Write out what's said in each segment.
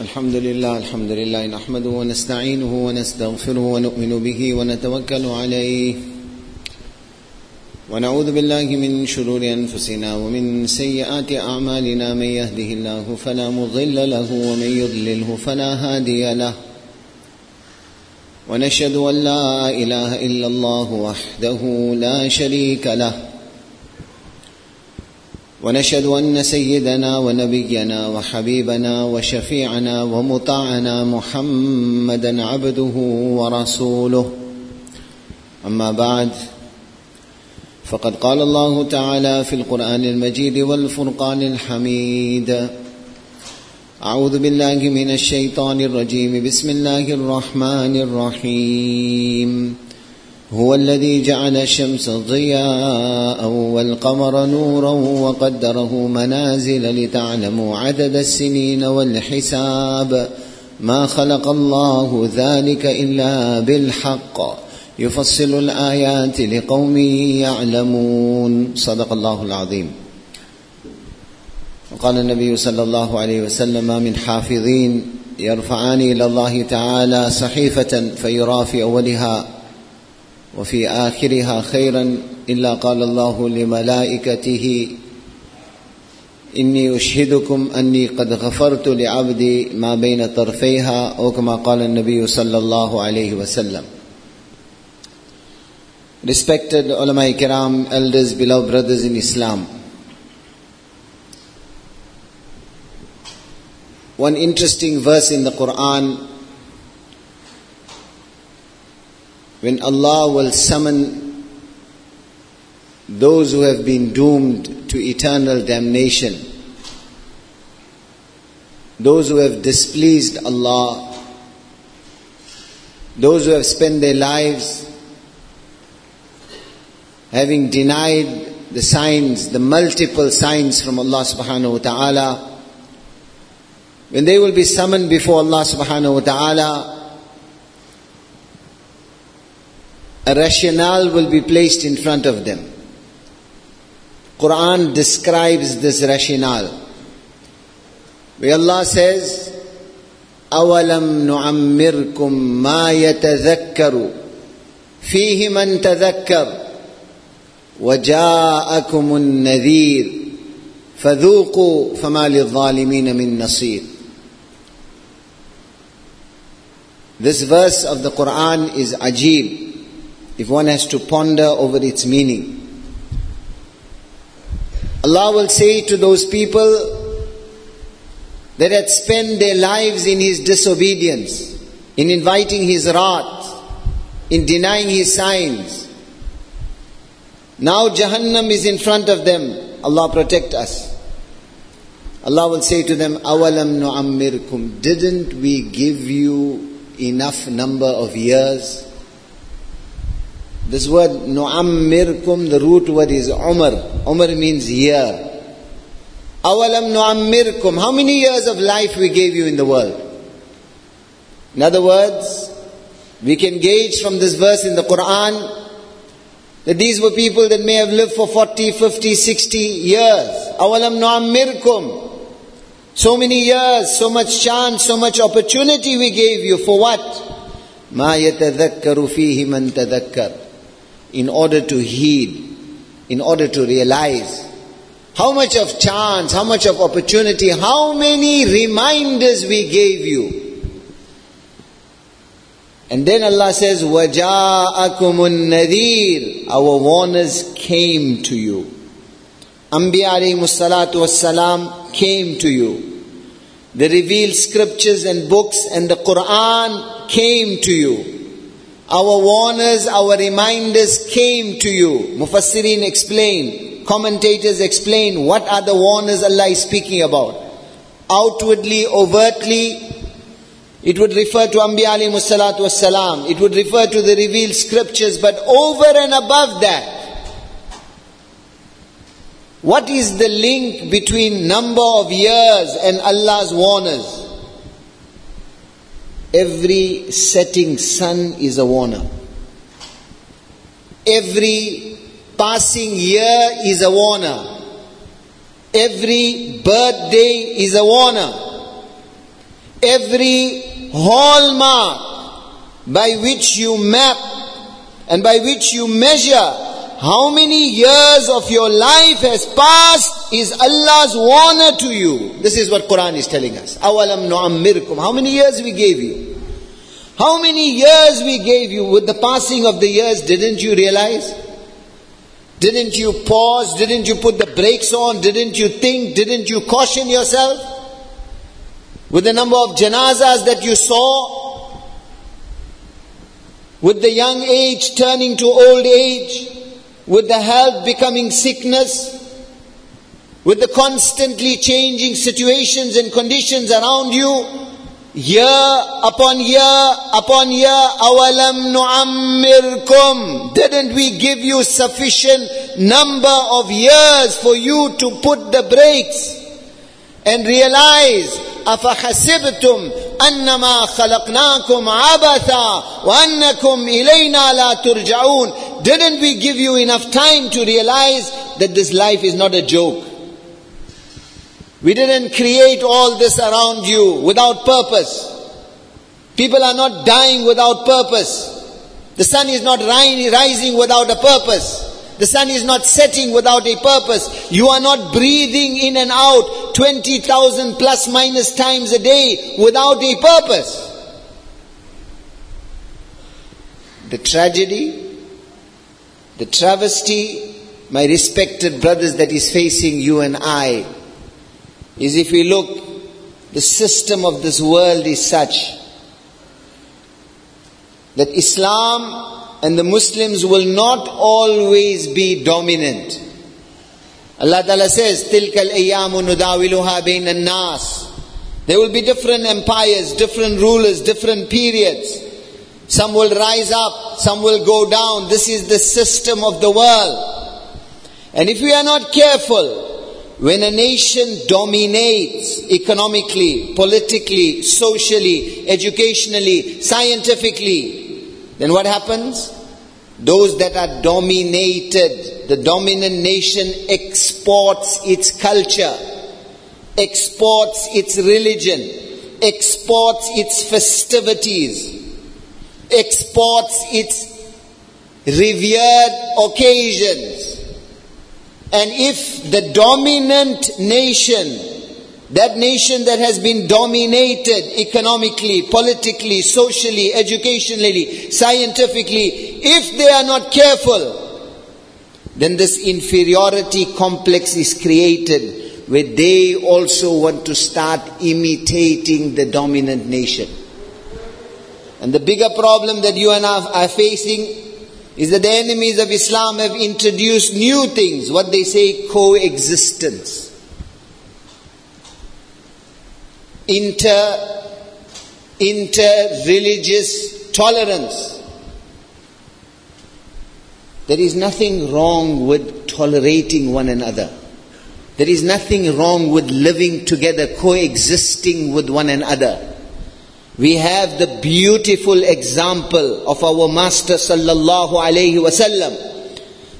الحمد لله الحمد لله نحمده ونستعينه ونستغفره ونؤمن به ونتوكل عليه. ونعوذ بالله من شرور أنفسنا ومن سيئات أعمالنا. من يهده الله فلا مضل له ومن يضلله فلا هادي له. ونشهد أن لا إله إلا الله وحده لا شريك له. ونشهد أن سيدنا ونبينا وحبيبنا وشفيعنا ومطاعنا محمدا عبده ورسوله. أما بعد فقد قال الله تعالى في القرآن المجيد والفرقان الحميد. أعوذ بالله من الشيطان الرجيم. بسم الله الرحمن الرحيم. هو الذي جعل الشمس ضياء والقمر نورا وقدره منازل لتعلموا عدد السنين والحساب. ما خلق الله ذلك إلا بالحق. يفصل الآيات لقوم يعلمون. صدق الله العظيم. وقال النبي صلى الله عليه وسلم من حافظين يرفعان إلى الله تعالى صحيفة فيرى في اولها وفي آخرها خيرا إلا قال الله لملائكته إني أشهدكم أني قد غفرت لعبدي ما بين طرفيها أو كما قال النبي صلى الله عليه وسلم Respected ulama kiram, elders, beloved brothers in Islam. One interesting verse in the Quran when Allah will summon those who have been doomed to eternal damnation, those who have displeased Allah, those who have spent their lives having denied the signs, the multiple signs from Allah subhanahu wa ta'ala, when they will be summoned before Allah subhanahu wa ta'ala, a rationale will be placed in front of them. Quran describes this rationale. Where Allah says, أَوَلَمْ نُعَمِّرْكُمْ مَا يَتَذَكَّرُ فِيهِ مَنْ تَذَكَّرُ وَجَاءَكُمُ النَّذِيرُ فَذُوقُوا فَمَا لِلظَّالِمِينَ مِن نَصِيرٍ This verse of the Quran is ajib if one has to ponder over its meaning. Allah will say to those people that had spent their lives in His disobedience, in inviting His wrath, in denying His signs. Now Jahannam is in front of them. Allah protect us. Allah will say to them, Awalam nu'ammirkum. Didn't we give you enough number of years? This word nu'ammirkum, the root word is umr. Umr means year. Awalam nu'ammirkum. How many years of life we gave you in the world? In other words, we can gauge from this verse in the Quran that these were people that may have lived for 40, 50, 60 years. Awalam nu'ammirkum. So many years, so much chance, so much opportunity we gave you. For what? Ma yatadhakkaru fihi man tadhakkar in order to heed, in order to realize how much of chance, how much of opportunity, how many reminders we gave you. And then Allah says, وَجَاءَكُمُ النَّذِيرُ Our warners came to you. Anbiya alayhi salatu wassalam came to you. The revealed scriptures and books and the Quran came to you. Our warners, our reminders came to you. Mufassirin explain, commentators explain what are the warners Allah is speaking about. Outwardly, overtly, it would refer to Anbiya alayhi salatu wassalam. It would refer to the revealed scriptures, but over and above that, what is the link between number of years and Allah's warners? Every setting sun is a warner. Every passing year is a warner. Every birthday is a warner. every hallmark by which you map and by which you measure how many years of your life has passed is Allah's warner to you. This is what Quran is telling us. How many years we gave you? How many years we gave you? With the passing of the years, didn't you realize? Didn't you pause? Didn't you put the brakes on? Didn't you think? Didn't you caution yourself? With the number of janazas that you saw, with the young age turning to old age, with the health becoming sickness, with the constantly changing situations and conditions around you, year upon year upon year, awalam nu'ammirkum. Didn't we give you sufficient number of years for you to put the brakes and realize, أفحسبتم أنما خلقناكم عبثا وأنكم إلينا لا ترجعون didn't we give you enough time to realize that this life is not a joke? We didn't create all this around you without purpose. People are not dying without purpose. The sun is not rising without a purpose. The sun is not setting without a purpose. You are not breathing in and out 20,000 plus minus times a day without a purpose. The tragedy, the travesty, my respected brothers, that is facing you and I is if we look, the system of this world is such that Islam and the Muslims will not always be dominant. Allah Ta'ala says, تِلْكَ الْأَيَّامُ نُدَاوِلُهَا بَيْنَ النَّاسِ There will be different empires, different rulers, different periods. Some will rise up, some will go down. This is the system of the world. And if we are not careful, when a nation dominates economically, politically, socially, educationally, scientifically, then what happens? Those that are dominated, the dominant nation exports its culture, exports its religion, exports its festivities, exports its revered occasions. And if the dominant nation that nation that has been dominated economically, politically, socially, educationally, scientifically, if they are not careful, then this inferiority complex is created where they also want to start imitating the dominant nation. And the bigger problem that you and I are facing is that the enemies of Islam have introduced new things, what they say coexistence. inter inter religious tolerance. There is nothing wrong with tolerating one another. There is nothing wrong with living together, coexisting with one another. We have the beautiful example of our Master sallallahu alaihi wasallam,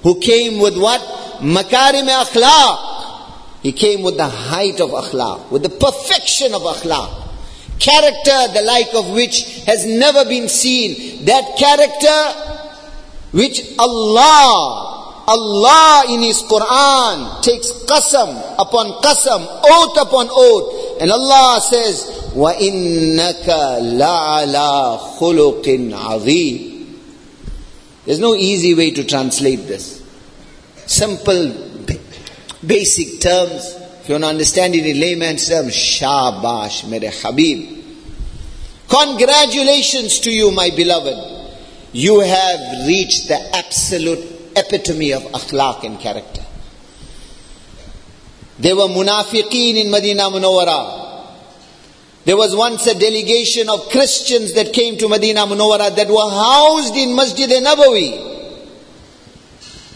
who came with what? Makarim akhlaq. He came with the height of akhlaq, with the perfection of akhlaq. Character the like of which has never been seen. That character which Allah, Allah in His Quran takes qasam upon qasam, oath upon oath. And Allah says, وَإِنَّكَ لَعَلَى خُلُقٍ عَظِيمٍ There's no easy way to translate this. Simple basic terms. If you want to understand it in layman's terms, Shabash, mere Habib. Congratulations to you, my beloved. You have reached the absolute epitome of akhlaq and character. There were munafiqeen in Medina Munawwara. There was once a delegation of Christians that came to Medina Munawwara that were housed in Masjid Nabawi.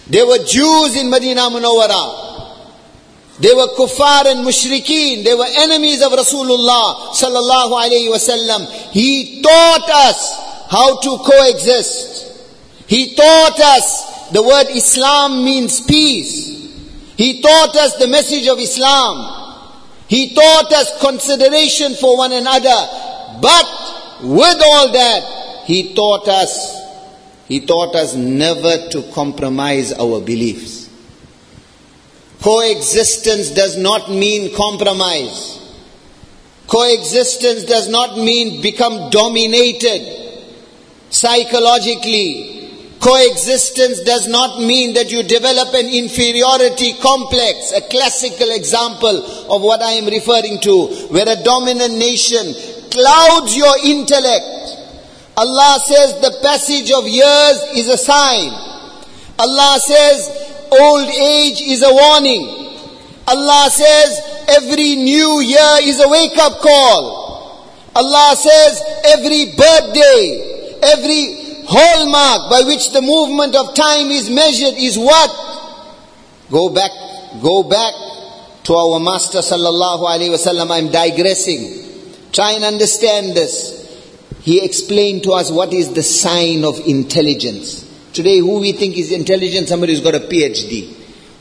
There were Jews in Medina Munawwara. They were kuffar and mushrikeen. They were enemies of Rasulullah sallallahu alayhi wasallam. He taught us how to coexist. He taught us the word Islam means peace. He taught us the message of Islam. He taught us consideration for one another. but with all that, He taught us, He taught us never to compromise our beliefs. Coexistence does not mean compromise. Coexistence does not mean become dominated psychologically. Coexistence does not mean that you develop an inferiority complex, a classical example of what I am referring to, where a dominant nation clouds your intellect. Allah says the passage of years is a sign. Allah says old age is a warning. Allah says every new year is a wake up call. Allah says every birthday, every hallmark by which the movement of time is measured is what? Go back, go back to our Master sallallahu alaihi wasallam. I'm digressing. Try and understand this. He explained to us what is the sign of intelligence. Today, who we think is intelligent? Somebody who's got a PhD,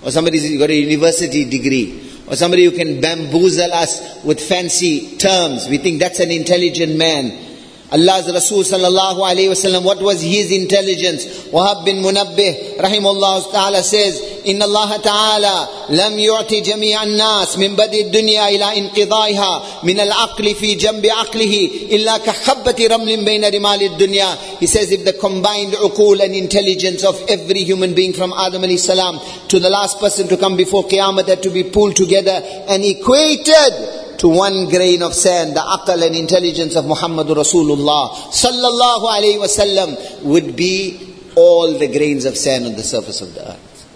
or somebody who's got a university degree, or somebody who can bamboozle us with fancy terms. We think that's an intelligent man. Allah's Rasul sallallahu alayhi wasallam, what was his intelligence? Wahab bin Munabbih, rahimullah ta'ala says, إن الله تعالى لم يعطي جميع الناس من بدء الدنيا إلى انقضائها من العقل في جنب عقله إلا كخبة رمل بين رمال الدنيا He says if the combined uqul and intelligence of every human being from Adam alayhi salam to the last person to come before Qiyamah had to be pulled together and equated to one grain of sand, the aql and intelligence of Muhammad Rasulullah sallallahu alayhi wasallam would be all the grains of sand on the surface of the earth.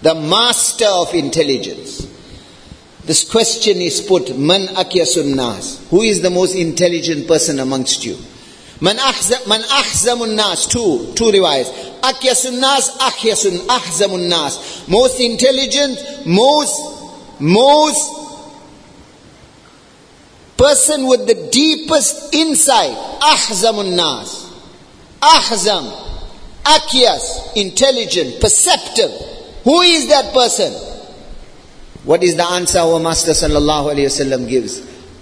The master of intelligence. This question is put, Man akyasun nas? Who is the most intelligent person amongst you? Man, ahza, ahzamun nas? Two, two riwayas. Akyasun nas, ahyasun, ahzamun nas. Most intelligent, most, most person with the deepest insight, ahzamun nas. Ahzam, akyas, intelligent, perceptive. Who is that person? What is the answer our Master sallallahu alayhi wasallam gives?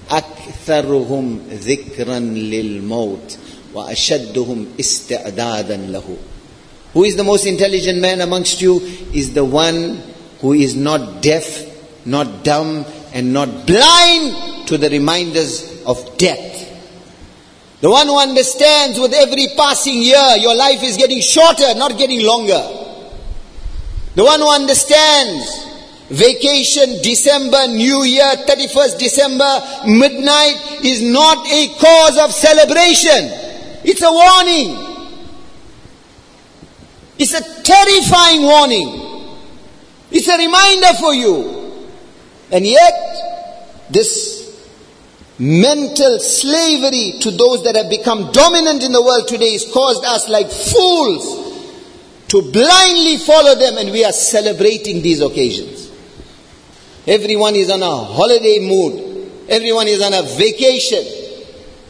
أكثرهم ذكرا للموت وأشدهم استعدادا له. Who is the most intelligent man amongst you? Is the one who is not deaf, not dumb, and not blind to the reminders of death. The one who understands with every passing year your life is getting shorter, not getting longer. The one who understands vacation, December, New Year, 31st December, midnight is not a cause of celebration. It's a warning. It's a terrifying warning. It's a reminder for you. And yet, this mental slavery to those that have become dominant in the world today has caused us like fools to blindly follow them and we are celebrating these occasions. Everyone is on a holiday mood. Everyone is on a vacation.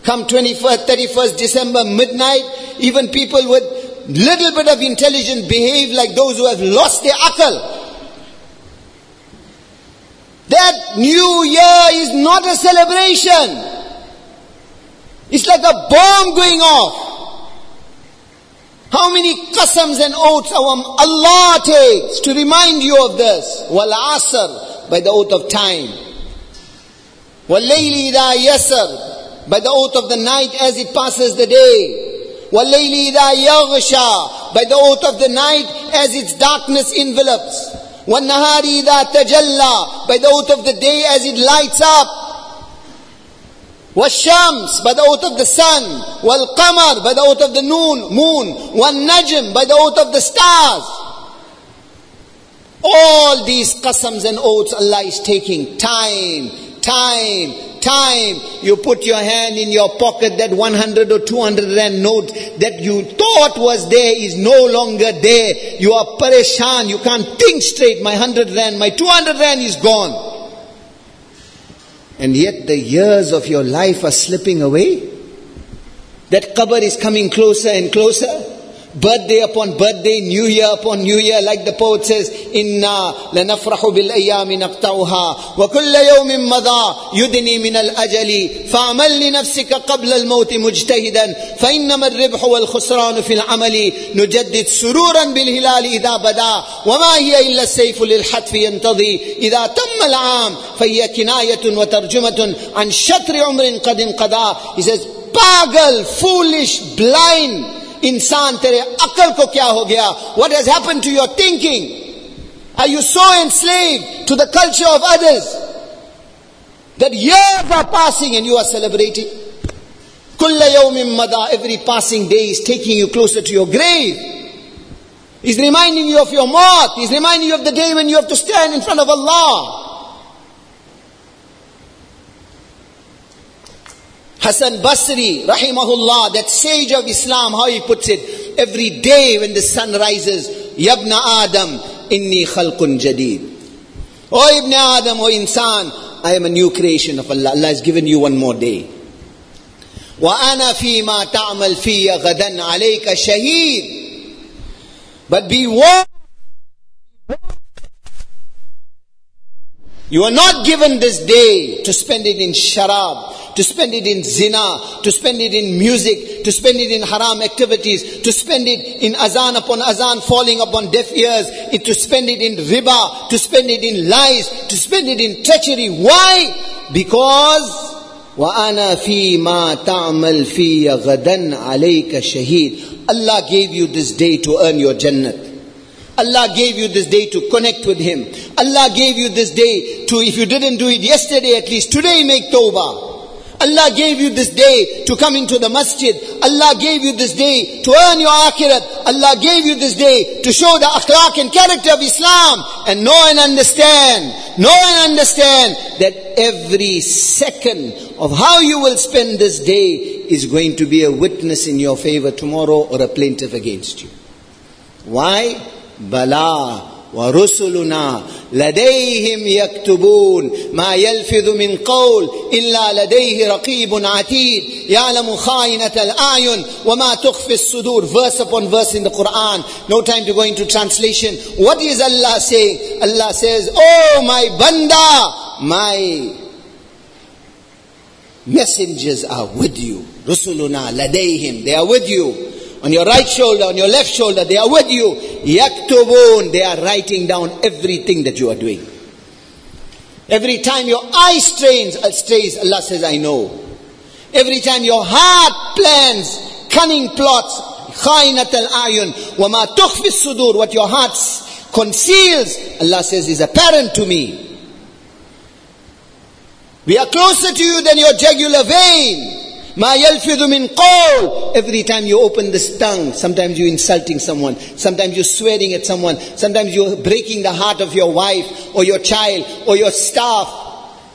Come 21st, 31st December midnight, even people with little bit of intelligence behave like those who have lost their akal. That new year is not a celebration. It's like a bomb going off. How many qasams and oaths Allah takes to remind you of this? Wal asr, by the oath of time. Wal layli idha yasr, by the oath of the night as it passes the day. Wal layli idha yaghsha, by the oath of the night as its darkness envelops. وَالنَّهَارِ إِذَا تَجَلَّى By the oath of the day as it lights up. وَالشَّمْسِ By the oath of the sun. وَالْقَمَرِ By the oath of the noon, moon. وَالنَّجْمِ By the oath of the stars. All these qasams and oaths Allah is taking time, time, time you put your hand in your pocket, that 100 or 200 rand note that you thought was there is no longer there. You are pareshan, you can't think straight. My 100 rand, my 200 rand is gone. And yet the years of your life are slipping away. That qabr is coming closer and closer birthday upon birthday, new year upon new year, like the poet says, Inna lanafrahu bil ayami naqta'uha wa kulla yawmin madha yudni min al ajali fa'amal li nafsika qabla al mawt mujtahidan fa innama al ribhu wal khusran fi al amali nujaddid sururan bil hilal idha bada wa ma hiya illa السيف للحتف ينتضي إذا تم العام فهي كناية وترجمة عن شطر عمر قد انقضى He says, pagal, foolish, blind, इंसान तेरे अक्ल को क्या हो गया what has happen to your thinking are you so and slave to the culture that years are passing and you are celebrating. Mada, every passing day is taking you closer to your grave. Is reminding you of your maut. Is reminding you of the day when you have to stand in front of Allah. Hassan Basri, rahimahullah, that sage of Islam, how he puts it, every day when the sun rises, Yabna Adam, inni khalqun jadid. Oh Ibn Adam, oh insan, I am a new creation of Allah. Allah has given you one more day. وأنا فيما تعمل في غدا عليك شهيد. But be warned. You are not given this day to spend it in sharab, to spend it in zina, to spend it in music, to spend it in haram activities, to spend it in azan upon azan falling upon deaf ears, to spend it in riba, to spend it in lies, to spend it in treachery. Why? Because وَأَنَا فِي مَا تَعْمَلْ فِي غَدًا عَلَيْكَ شَهِيد Allah gave you this day to earn your Jannah. Allah gave you this day to connect with Him. Allah gave you this day to, if you didn't do it yesterday at least, today make tawbah. Allah gave you this day to come into the masjid. Allah gave you this day to earn your akhirat. Allah gave you this day to show the akhlaq and character of Islam. And know and understand, know and understand that every second of how you will spend this day is going to be a witness in your favor tomorrow or a plaintiff against you. Why? Bala ورسلنا لديهم يكتبون ما يلفظ من قول الا لديه رقيب عتيد يعلم خائنة الاعين وما تخفي الصدور verse upon verse in the Quran no time to go into translation what is Allah saying Allah says oh my banda my messengers are with you rusuluna ladayhim they are with you on your right shoulder, on your left shoulder, they are with you. Yaktubun, they are writing down everything that you are doing. Every time your eye strains, uh, strays, Allah says, I know. Every time your heart plans cunning plots, khainat al-ayun, sudur, what your heart conceals, Allah says, is apparent to me. We are closer to you than your jugular vein. Ma yalfidhu min qawl. Every time you open this tongue, sometimes you're insulting someone, sometimes you're swearing at someone, sometimes you're breaking the heart of your wife or your child or your staff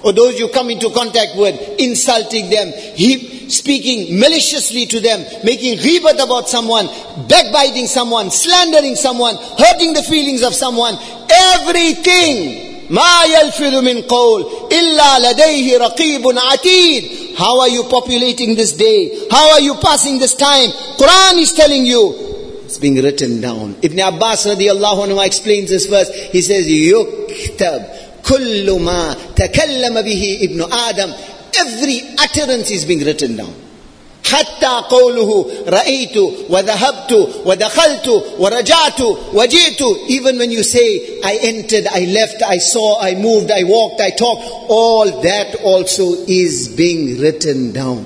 or those you come into contact with, insulting them, he, speaking maliciously to them, making ghibat about someone, backbiting someone, slandering someone, hurting the feelings of someone, everything. ما يلفظ من قول إلا لديه رقيب عتيد how are you populating this day? How are you passing this time? Quran is telling you. It's being written down. Ibn Abbas radiallahu anhu explains this verse. He says, Yuktab kullu ma takallama bihi ibn Adam. Every utterance is being written down. حتى قوله رأيت وذهبت ودخلت ورجعت وجئت. Even when you say I entered, I left, I saw, I moved, I walked, I talked all that also is being written down.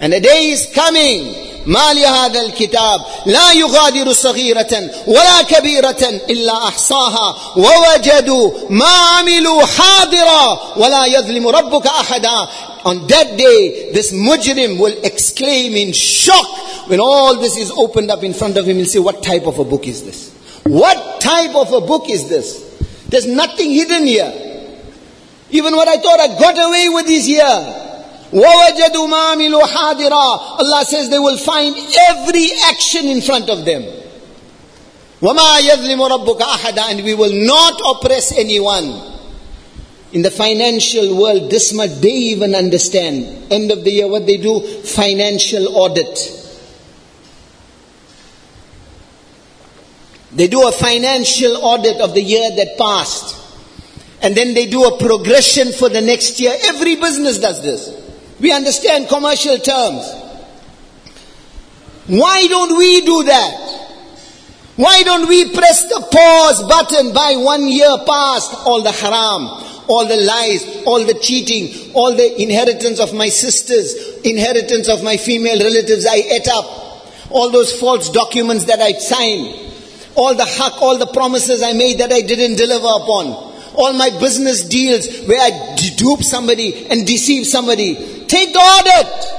And a day is coming ما لهذا الكتاب؟ لا يغادر صغيرة ولا كبيرة إلا أحصاها. ووجدوا ما عملوا حاضرا. ولا يظلم ربك أحدا. On that day, this mujrim will exclaim in shock when all this is opened up in front of him. He'll say, what type of a book is this? What type of a book is this? There's nothing hidden here. Even what I thought I got away with is here. وَوَجَدُوا مَا عَمِلُوا حَاضِرًا Allah says they will find every action in front of them. وَمَا يَظْلِمُ رَبُّكَ أَحَدًا And we will not oppress anyone. In the financial world, this much they even understand. End of the year, what they do? Financial audit. They do a financial audit of the year that passed. And then they do a progression for the next year. Every business does this. We understand commercial terms. Why don't we do that? Why don't we press the pause button by one year past all the haram, all the lies, all the cheating, all the inheritance of my sisters, inheritance of my female relatives I ate up, all those false documents that I signed, all the haq, all the promises I made that I didn't deliver upon, all my business deals where I dupe somebody and deceive somebody. Take the audit.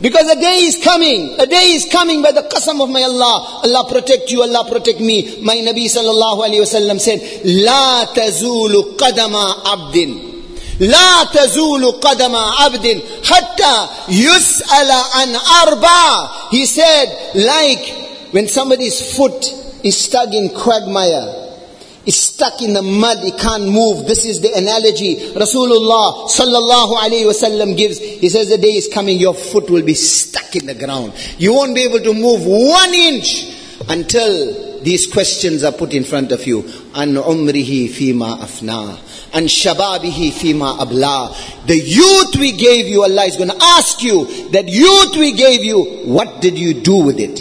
Because a day is coming, a day is coming by the qasam of my Allah. Allah protect you, Allah protect me. My Nabi sallallahu alayhi wasallam said, لا تزول قدم عبد لا تزول قدم عبد حتى يسأل عن أربع. He said, like when somebody's foot is stuck in quagmire, is stuck in the mud, he can't move. This is the analogy Rasulullah sallallahu alayhi wasallam gives. He says the day is coming, your foot will be stuck in the ground. You won't be able to move one inch until these questions are put in front of you. An umrihi fima afna. An shababihi fima abla. The youth we gave you, Allah is going to ask you, that youth we gave you, what did you do with it?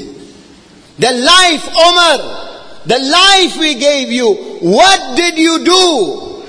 The life, umr, the life we gave you, what did you do?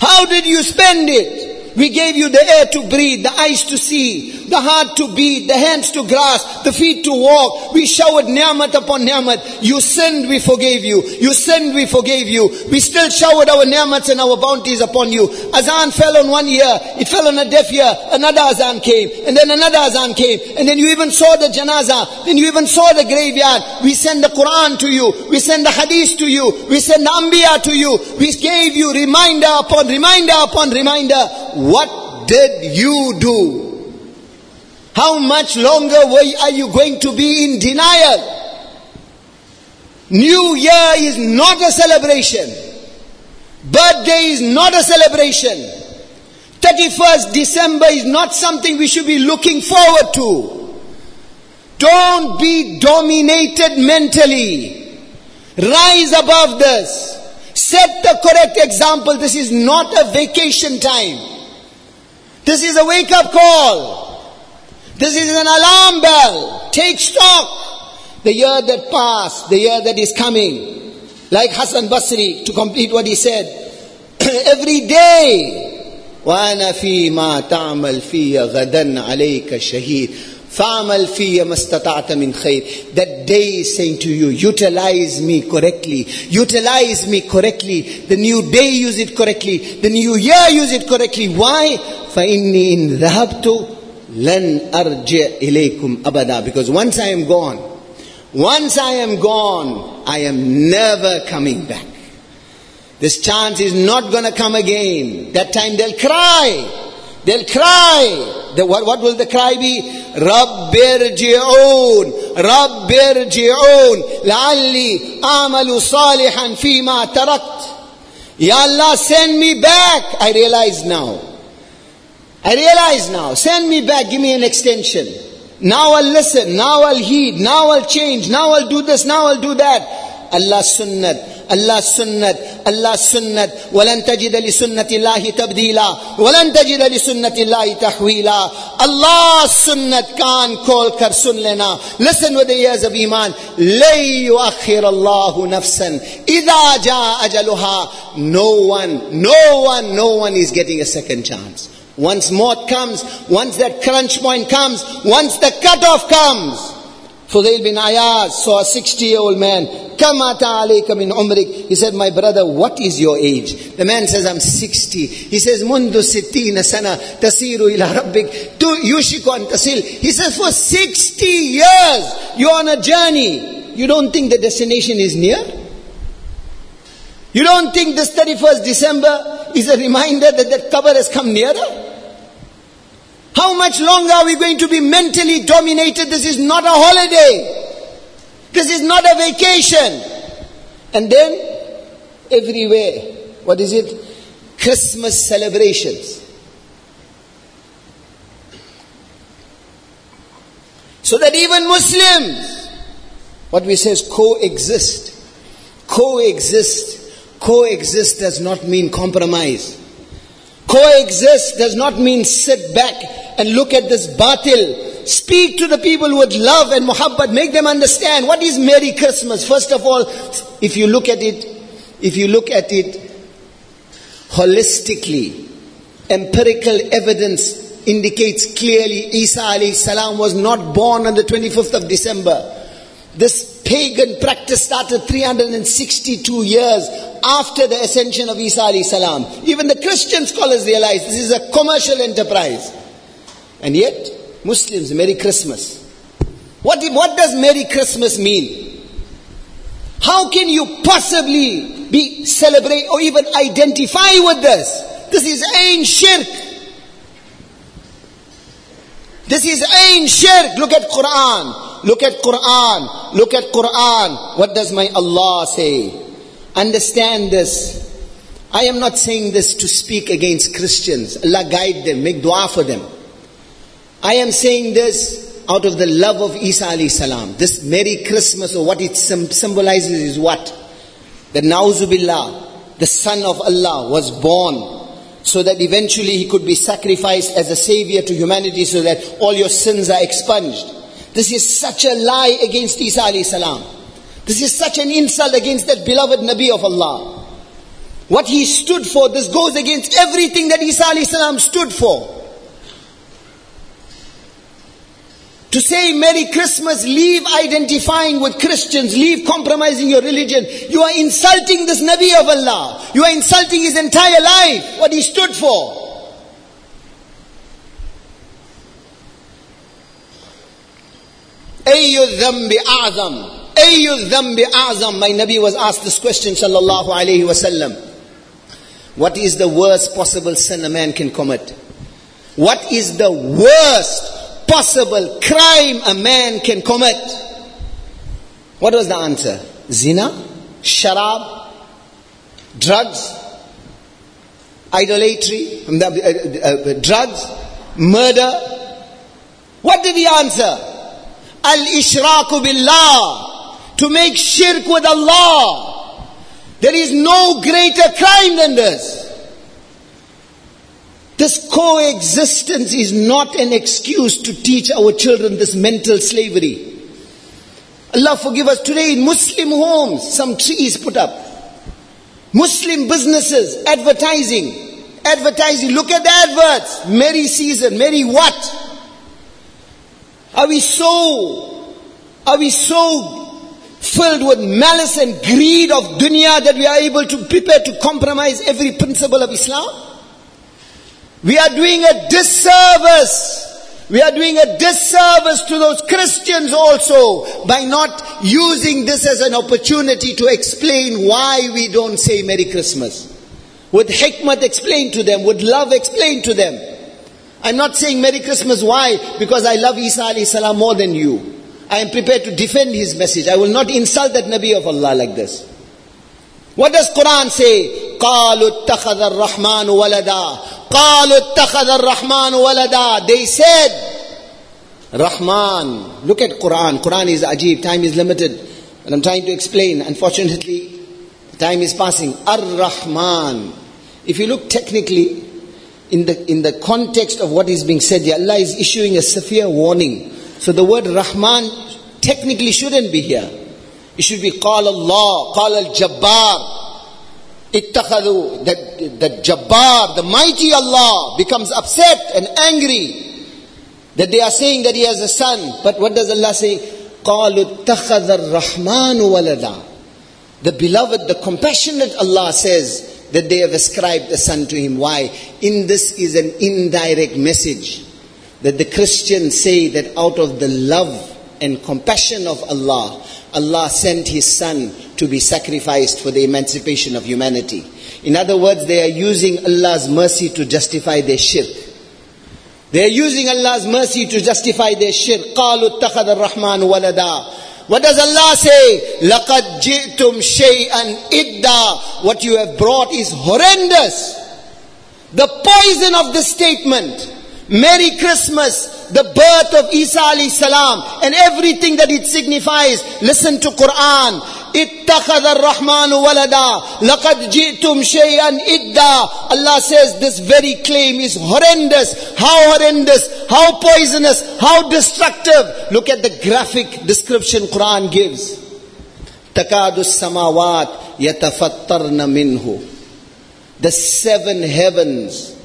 How did you spend it? We gave you the air to breathe, the eyes to see, the heart to beat, the hands to grasp, the feet to walk. We showered ni'mat upon ni'mat. You sinned, we forgave you. You sinned, we forgave you. We still showered our ni'mats and our bounties upon you. Azan fell on one year, it fell on a deaf ear, another azan came, and then another azan came, and then you even saw the janaza, then you even saw the graveyard. We send the Quran to you, we send the hadith to you, we send the to you, we gave you reminder upon reminder upon reminder. What did you do? How much longer are you going to be in denial? New Year is not a celebration. Birthday is not a celebration. 31st December is not something we should be looking forward to. Don't be dominated mentally. Rise above this. Set the correct example. This is not a vacation time. This is a wake up call. This is an alarm bell. Take stock. The year that passed, the year that is coming. Like Hassan Basri, to complete what he said. Every day. وأنا فيما تعمل في غدا عليك شهيد فَعَمَلْ فِيَ مَسْتَطَعْتَ مِنْ خَيْرٍ That day is saying to you, utilize me correctly. Utilize me correctly. The new day use it correctly. The new year use it correctly. Why? فَإِنِّي إِنْ ذَهَبْتُ لَنْ أَرْجِعْ إِلَيْكُمْ أَبَدًا Because once I am gone, once I am gone, I am never coming back. This chance is not gonna come again. That time they'll cry. They'll cry. The, what, what will the cry be? رب ارجعون رب ارجعون لعلي أعمل صالحا فيما تركت Ya Allah send me back I realize now I realize now send me back give me an extension now I'll listen now I'll heed now I'll change now I'll do this now I'll do that Allah's sunnat الله سنت الله سنت ولن تجد لسنة الله تبديلا ولن تجد لسنة الله تحويلا الله سنت كان كول كر سن with the ears of iman لن يؤخر الله نفسا إذا جاء أجلها no one no one no one is getting a second chance once maut comes once that crunch point comes once the cutoff comes Fudail bin Ayaz saw a 60 year old man. Kamata alayka min umrik. He said, my brother, what is your age? The man says, I'm 60. He says, mundu sittina sana tasiru ila rabbik. Tu yushiku an tasil. He says, for 60 years, you're on a journey. You don't think the destination is near? You don't think this 31st December is a reminder that that qabr has come nearer? How much longer are we going to be mentally dominated? This is not a holiday. This is not a vacation. And then, everywhere, what is it? Christmas celebrations. So that even Muslims, what we say is coexist. Coexist. Coexist does not mean compromise. Coexist does not mean sit back and look at this batil. Speak to the people with love and muhabbat. Make them understand what is Merry Christmas. First of all, if you look at it, if you look at it holistically, empirical evidence indicates clearly Isa alayhi salam was not born on the 25th of December. This pagan practice started 362 years after the ascension of Isa alayhi salam. Even the Christian scholars realize this is a commercial enterprise. And yet, Muslims, Merry Christmas. What, what does Merry Christmas mean? How can you possibly be celebrate or even identify with this? This is ain shirk. This is ain shirk. Look at Quran. Look at Quran. Look at Quran. What does my Allah say? Understand this. I am not saying this to speak against Christians. Allah guide them, make dua for them. I am saying this out of the love of Isa alayhi salam. This Merry Christmas or what it symbolizes is what? The Nauzubillah, the Son of Allah was born so that eventually he could be sacrificed as a savior to humanity so that all your sins are expunged. This is such a lie against Isa alayhi salam. This is such an insult against that beloved Nabi of Allah. What he stood for, this goes against everything that Isa alayhi salam stood for. To say Merry Christmas, leave identifying with Christians, leave compromising your religion. You are insulting this Nabi of Allah. You are insulting his entire life, what he stood for. أي الذنب أعظم Ayyul dhambi a'zam? My Nabi was asked this question, sallallahu alayhi wasallam. What is the worst possible sin a man can commit? What is the worst possible crime a man can commit? What was the answer? Zina, sharab, drugs, idolatry, um, uh, uh, uh, drugs, murder. What did he answer? Al-ishraku billah. To make shirk with Allah. There is no greater crime than this. This coexistence is not an excuse to teach our children this mental slavery. Allah forgive us. Today in Muslim homes, some trees put up. Muslim businesses, advertising. Advertising. Look at the adverts. Merry season. Merry what? Are we so, are we so filled with malice and greed of dunya that we are able to prepare to compromise every principle of Islam? We are doing a disservice. We are doing a disservice to those Christians also by not using this as an opportunity to explain why we don't say Merry Christmas. With hikmat explain to them, with love explain to them. I'm not saying Merry Christmas, why? Because I love Isa alayhi salam more than you. I am prepared to defend his message. I will not insult that Nabi of Allah like this. What does Quran say? قالوا اتخذ الرحمن ولدا قالوا اتخذ الرحمن ولدا they said Rahman look at Quran Quran is ajib time is limited and I'm trying to explain unfortunately time is passing Ar-Rahman if you look technically in the in the context of what is being said here Allah is issuing a severe warning so the word Rahman technically shouldn't be here it should be قال Allah قال الجبار ittakhadu, that, that Jabbar, the mighty Allah, becomes upset and angry that they are saying that He has a son. But what does Allah say? قَالُوا اتَّخَذَ الرَّحْمَنُ وَلَدًا The beloved, the compassionate Allah says that they have ascribed a son to Him. Why? In this is an indirect message that the Christians say that out of the love and compassion of Allah, Allah sent His Son to be sacrificed for the emancipation of humanity. In other words, they are using Allah's mercy to justify their shirk. They are using Allah's mercy to justify their shirk. قَالُوا اتَّخَذَ الرَّحْمَنُ وَلَدًا what does Allah say? لَقَدْ جِئْتُمْ شَيْئًا إِدَّا What you have brought is horrendous. The poison of this statement. Merry Christmas, the birth of Isa alayhi salam and everything that it signifies. Listen to Quran. اتخذ الرحمن ولدا لقد جئتم شيئا إدا Allah says this very claim is horrendous. How horrendous, how poisonous, how destructive. Look at the graphic description Quran gives. تكاد السماوات يتفطرن منه The seven heavens,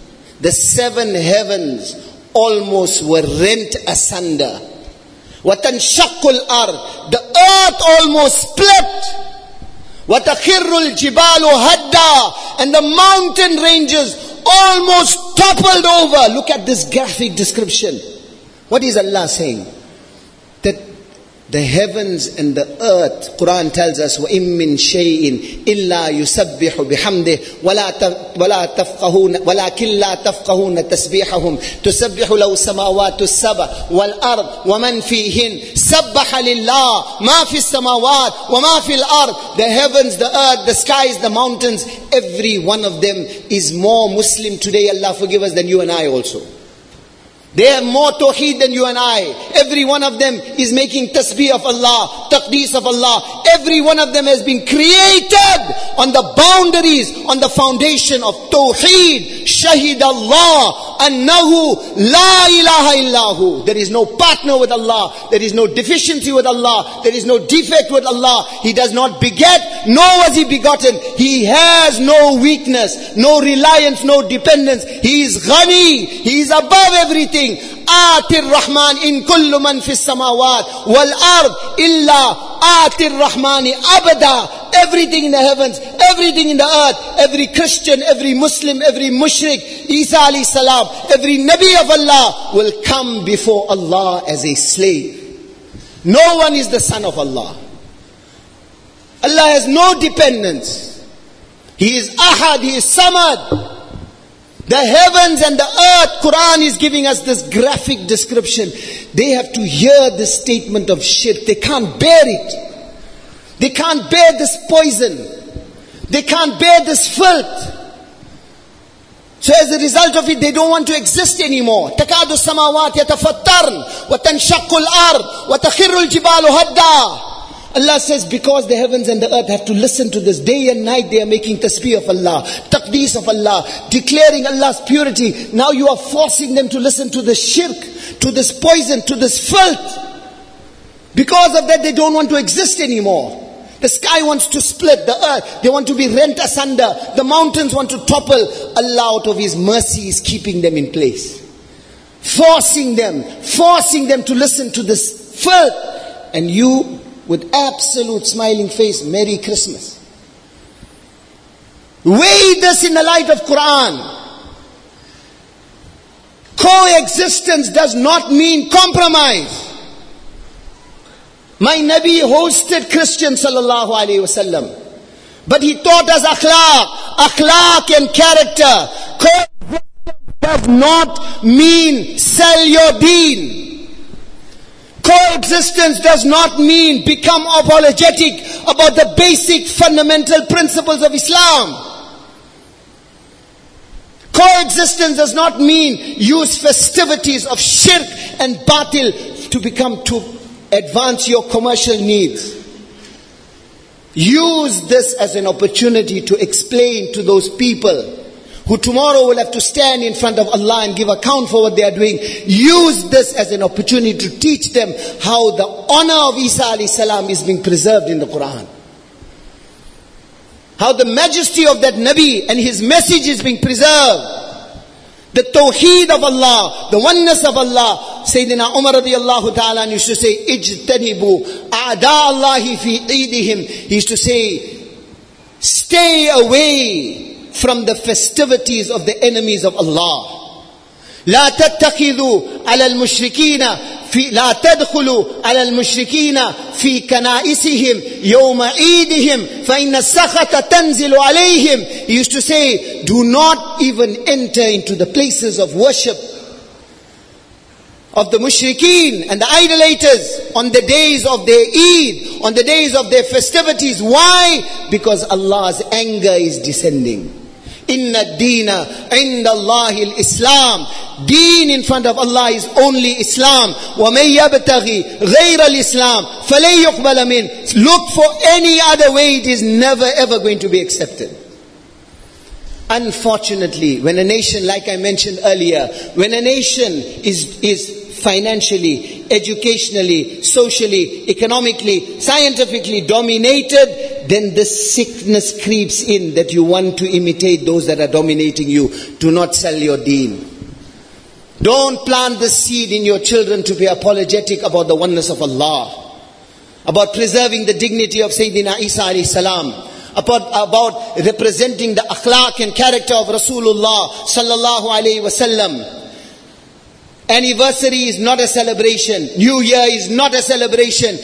the seven heavens almost were rent asunder. وتنشق الأرض The earth almost split. وتخر الجبال هدا And the mountain ranges almost toppled over. Look at this graphic description. What is Allah saying? the heavens and the earth, Quran tells us, وَإِن مِّن شَيْءٍ إِلَّا يُسَبِّحُ بِحَمْدِهِ وَلَا تَفْقَهُونَ وَلَكِنْ لَا تَفْقَهُونَ تَسْبِيحَهُم تُسَبِّحُ لَهُ السَّمَاوَاتُ السَّبْعُ وَالْأَرْضُ وَمَنْ فِيهِنْ سَبَّحَ لِلَّهِ مَا فِي السَّمَاوَاتِ وَمَا فِي الْأَرْضِ The heavens, the earth, the skies, the mountains, every one of them is more Muslim today, Allah forgive us, than you and I also. They have more tawheed than you and I. Every one of them is making tasbih of Allah, taqdees of Allah. Every one of them has been created on the boundaries, on the foundation of tawheed. Shahid Allah, annahu la ilaha illahu. There is no partner with Allah. There is no deficiency with Allah. There is no defect with Allah. He does not beget, nor was he begotten. He has no weakness, no reliance, no dependence. He is ghani. He is above everything. آتي الرحمن إن كل من في السماوات والأرض إلا آتي الرحمن أبدا everything in the heavens, everything in the earth, every Christian, every Muslim, every mushrik, Isa alayhi salam, every Nabi of Allah will come before Allah as a slave. No one is the son of Allah. Allah has no dependence. He is Ahad, He is Samad. The heavens and the earth, Quran is giving us this graphic description. They have to hear this statement of shirk. They can't bear it. They can't bear this poison. They can't bear this filth. So as a result of it, they don't want to exist anymore. تكاد السماوات يتفطرن وتنشق الأرض وتخر الجبال هدا Allah says, because the heavens and the earth have to listen to this day and night, they are making tasbih of Allah, taqdees of Allah, declaring Allah's purity. Now you are forcing them to listen to this shirk, to this poison, to this filth. Because of that, they don't want to exist anymore. The sky wants to split, the earth, they want to be rent asunder, the mountains want to topple. Allah, out of His mercy, is keeping them in place. Forcing them, forcing them to listen to this filth. And you with absolute smiling face, Merry Christmas. Weigh this in the light of Quran. Coexistence does not mean compromise. My Nabi hosted Christians sallallahu alayhi wasallam. But he taught us akhlaq, akhlaq and character. Coexistence does not mean sell your deen. Coexistence does not mean become apologetic about the basic fundamental principles of Islam. Coexistence does not mean use festivities of shirk and batil to become to advance your commercial needs. Use this as an opportunity to explain to those people who tomorrow will have to stand in front of Allah and give account for what they are doing, use this as an opportunity to teach them how the honor of Isa alayhi salam is being preserved in the Quran. How the majesty of that Nabi and his message is being preserved. The tawheed of Allah, the oneness of Allah. Sayyidina Umar radiallahu ta'ala used to say, a'da Allahi fi eidihim. He used to say, stay away from the festivities of the enemies of Allah. لا تتخذوا على المشركين في لا تدخلوا على المشركين في كنائسهم يوم عيدهم فإن السخط تنزل عليهم He used to say do not even enter into the places of worship of the mushrikeen and the idolaters on the days of their Eid, on the days of their festivities. Why? Because Allah's anger is descending. Inna dina inda Allahil Islam. Deen in front of Allah is only Islam. وَمَن يَبْتَغِي غَيْرَ الْإِسْلَامِ فَلَن يُقْبَلَ مِنْ Look for any other way, it is never ever going to be accepted. Unfortunately, when a nation, like I mentioned earlier, when a nation is, is financially, educationally, socially, economically, scientifically dominated, then the sickness creeps in that you want to imitate those that are dominating you. Do not sell your deen. Don't plant the seed in your children to be apologetic about the oneness of Allah, about preserving the dignity of Sayyidina Isa alayhi salam about, about representing the akhlaq and character of Rasulullah sallallahu alayhi wasallam. Anniversary is not a celebration. New Year is not a celebration.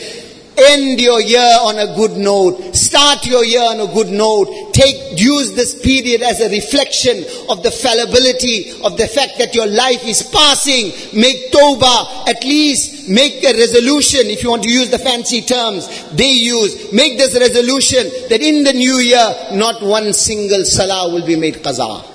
End your year on a good note. Start your year on a good note. Take, use this period as a reflection of the fallibility of the fact that your life is passing. Make tawbah. At least make a resolution, if you want to use the fancy terms they use. Make this resolution that in the new year, not one single salah will be made qaza.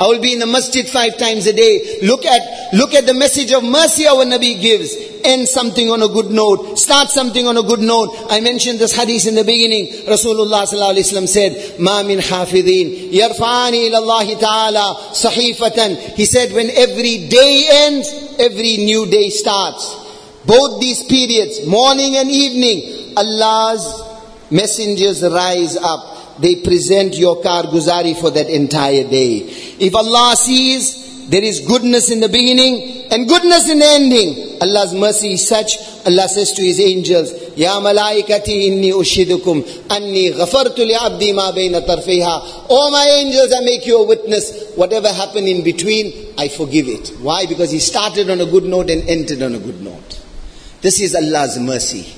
I will be in the masjid five times a day. Look at, look at the message of mercy our Nabi gives. End something on a good note. Start something on a good note. I mentioned this hadith in the beginning. Rasulullah sallallahu said, "Ma min hafidin yarfa'ani ila Allah ta'ala sahifatan." He said, when every day ends, every new day starts. Both these periods, morning and evening, Allah's messengers rise up they present your karguzari for that entire day. If Allah sees there is goodness in the beginning and goodness in the ending, Allah's mercy is such, Allah says to His angels, Ya malaikati inni ushidukum anni ghafartu li abdi ma bayna tarfiha. Oh my angels, I make you a witness. Whatever happened in between, I forgive it. Why? Because he started on a good note and ended on a good note. This is Allah's mercy.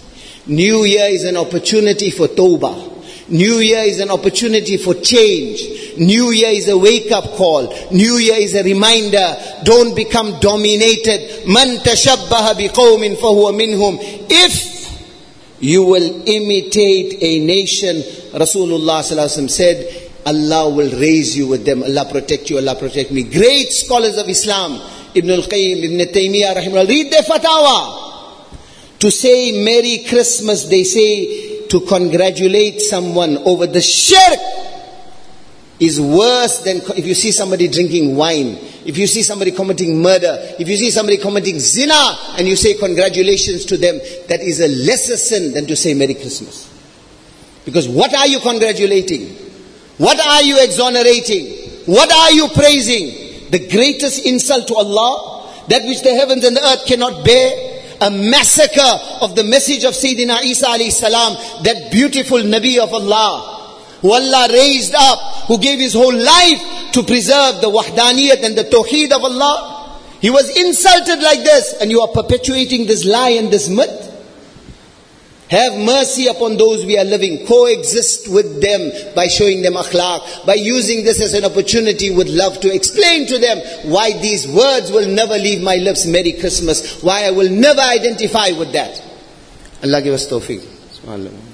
New year is an opportunity for tawbah. New Year is an opportunity for change. New Year is a wake up call. New Year is a reminder. Don't become dominated. Man tashabbaha biqawmin fahuwa minhum. If you will imitate a nation, Rasulullah said, Allah will raise you with them. Allah protect you. Allah protect me. Great scholars of Islam, Ibn al-Qayyim, Ibn Taymiyyah, rahimahullah, read their fatwa. To say Merry Christmas, they say to congratulate someone over the shirk is worse than if you see somebody drinking wine, if you see somebody committing murder, if you see somebody committing zina and you say congratulations to them, that is a lesser sin than to say Merry Christmas. Because what are you congratulating? What are you exonerating? What are you praising? The greatest insult to Allah, that which the heavens and the earth cannot bear, a massacre of the message of Sayyidina Isa alayhi salam, that beautiful Nabi of Allah, who Allah raised up, who gave his whole life to preserve the wahdaniyat and the tawheed of Allah. He was insulted like this, and you are perpetuating this lie and this myth. Have mercy upon those we are living. Coexist with them by showing them akhlaq, by using this as an opportunity with love to explain to them why these words will never leave my lips, Merry Christmas, why I will never identify with that. Allah give us tawfiq.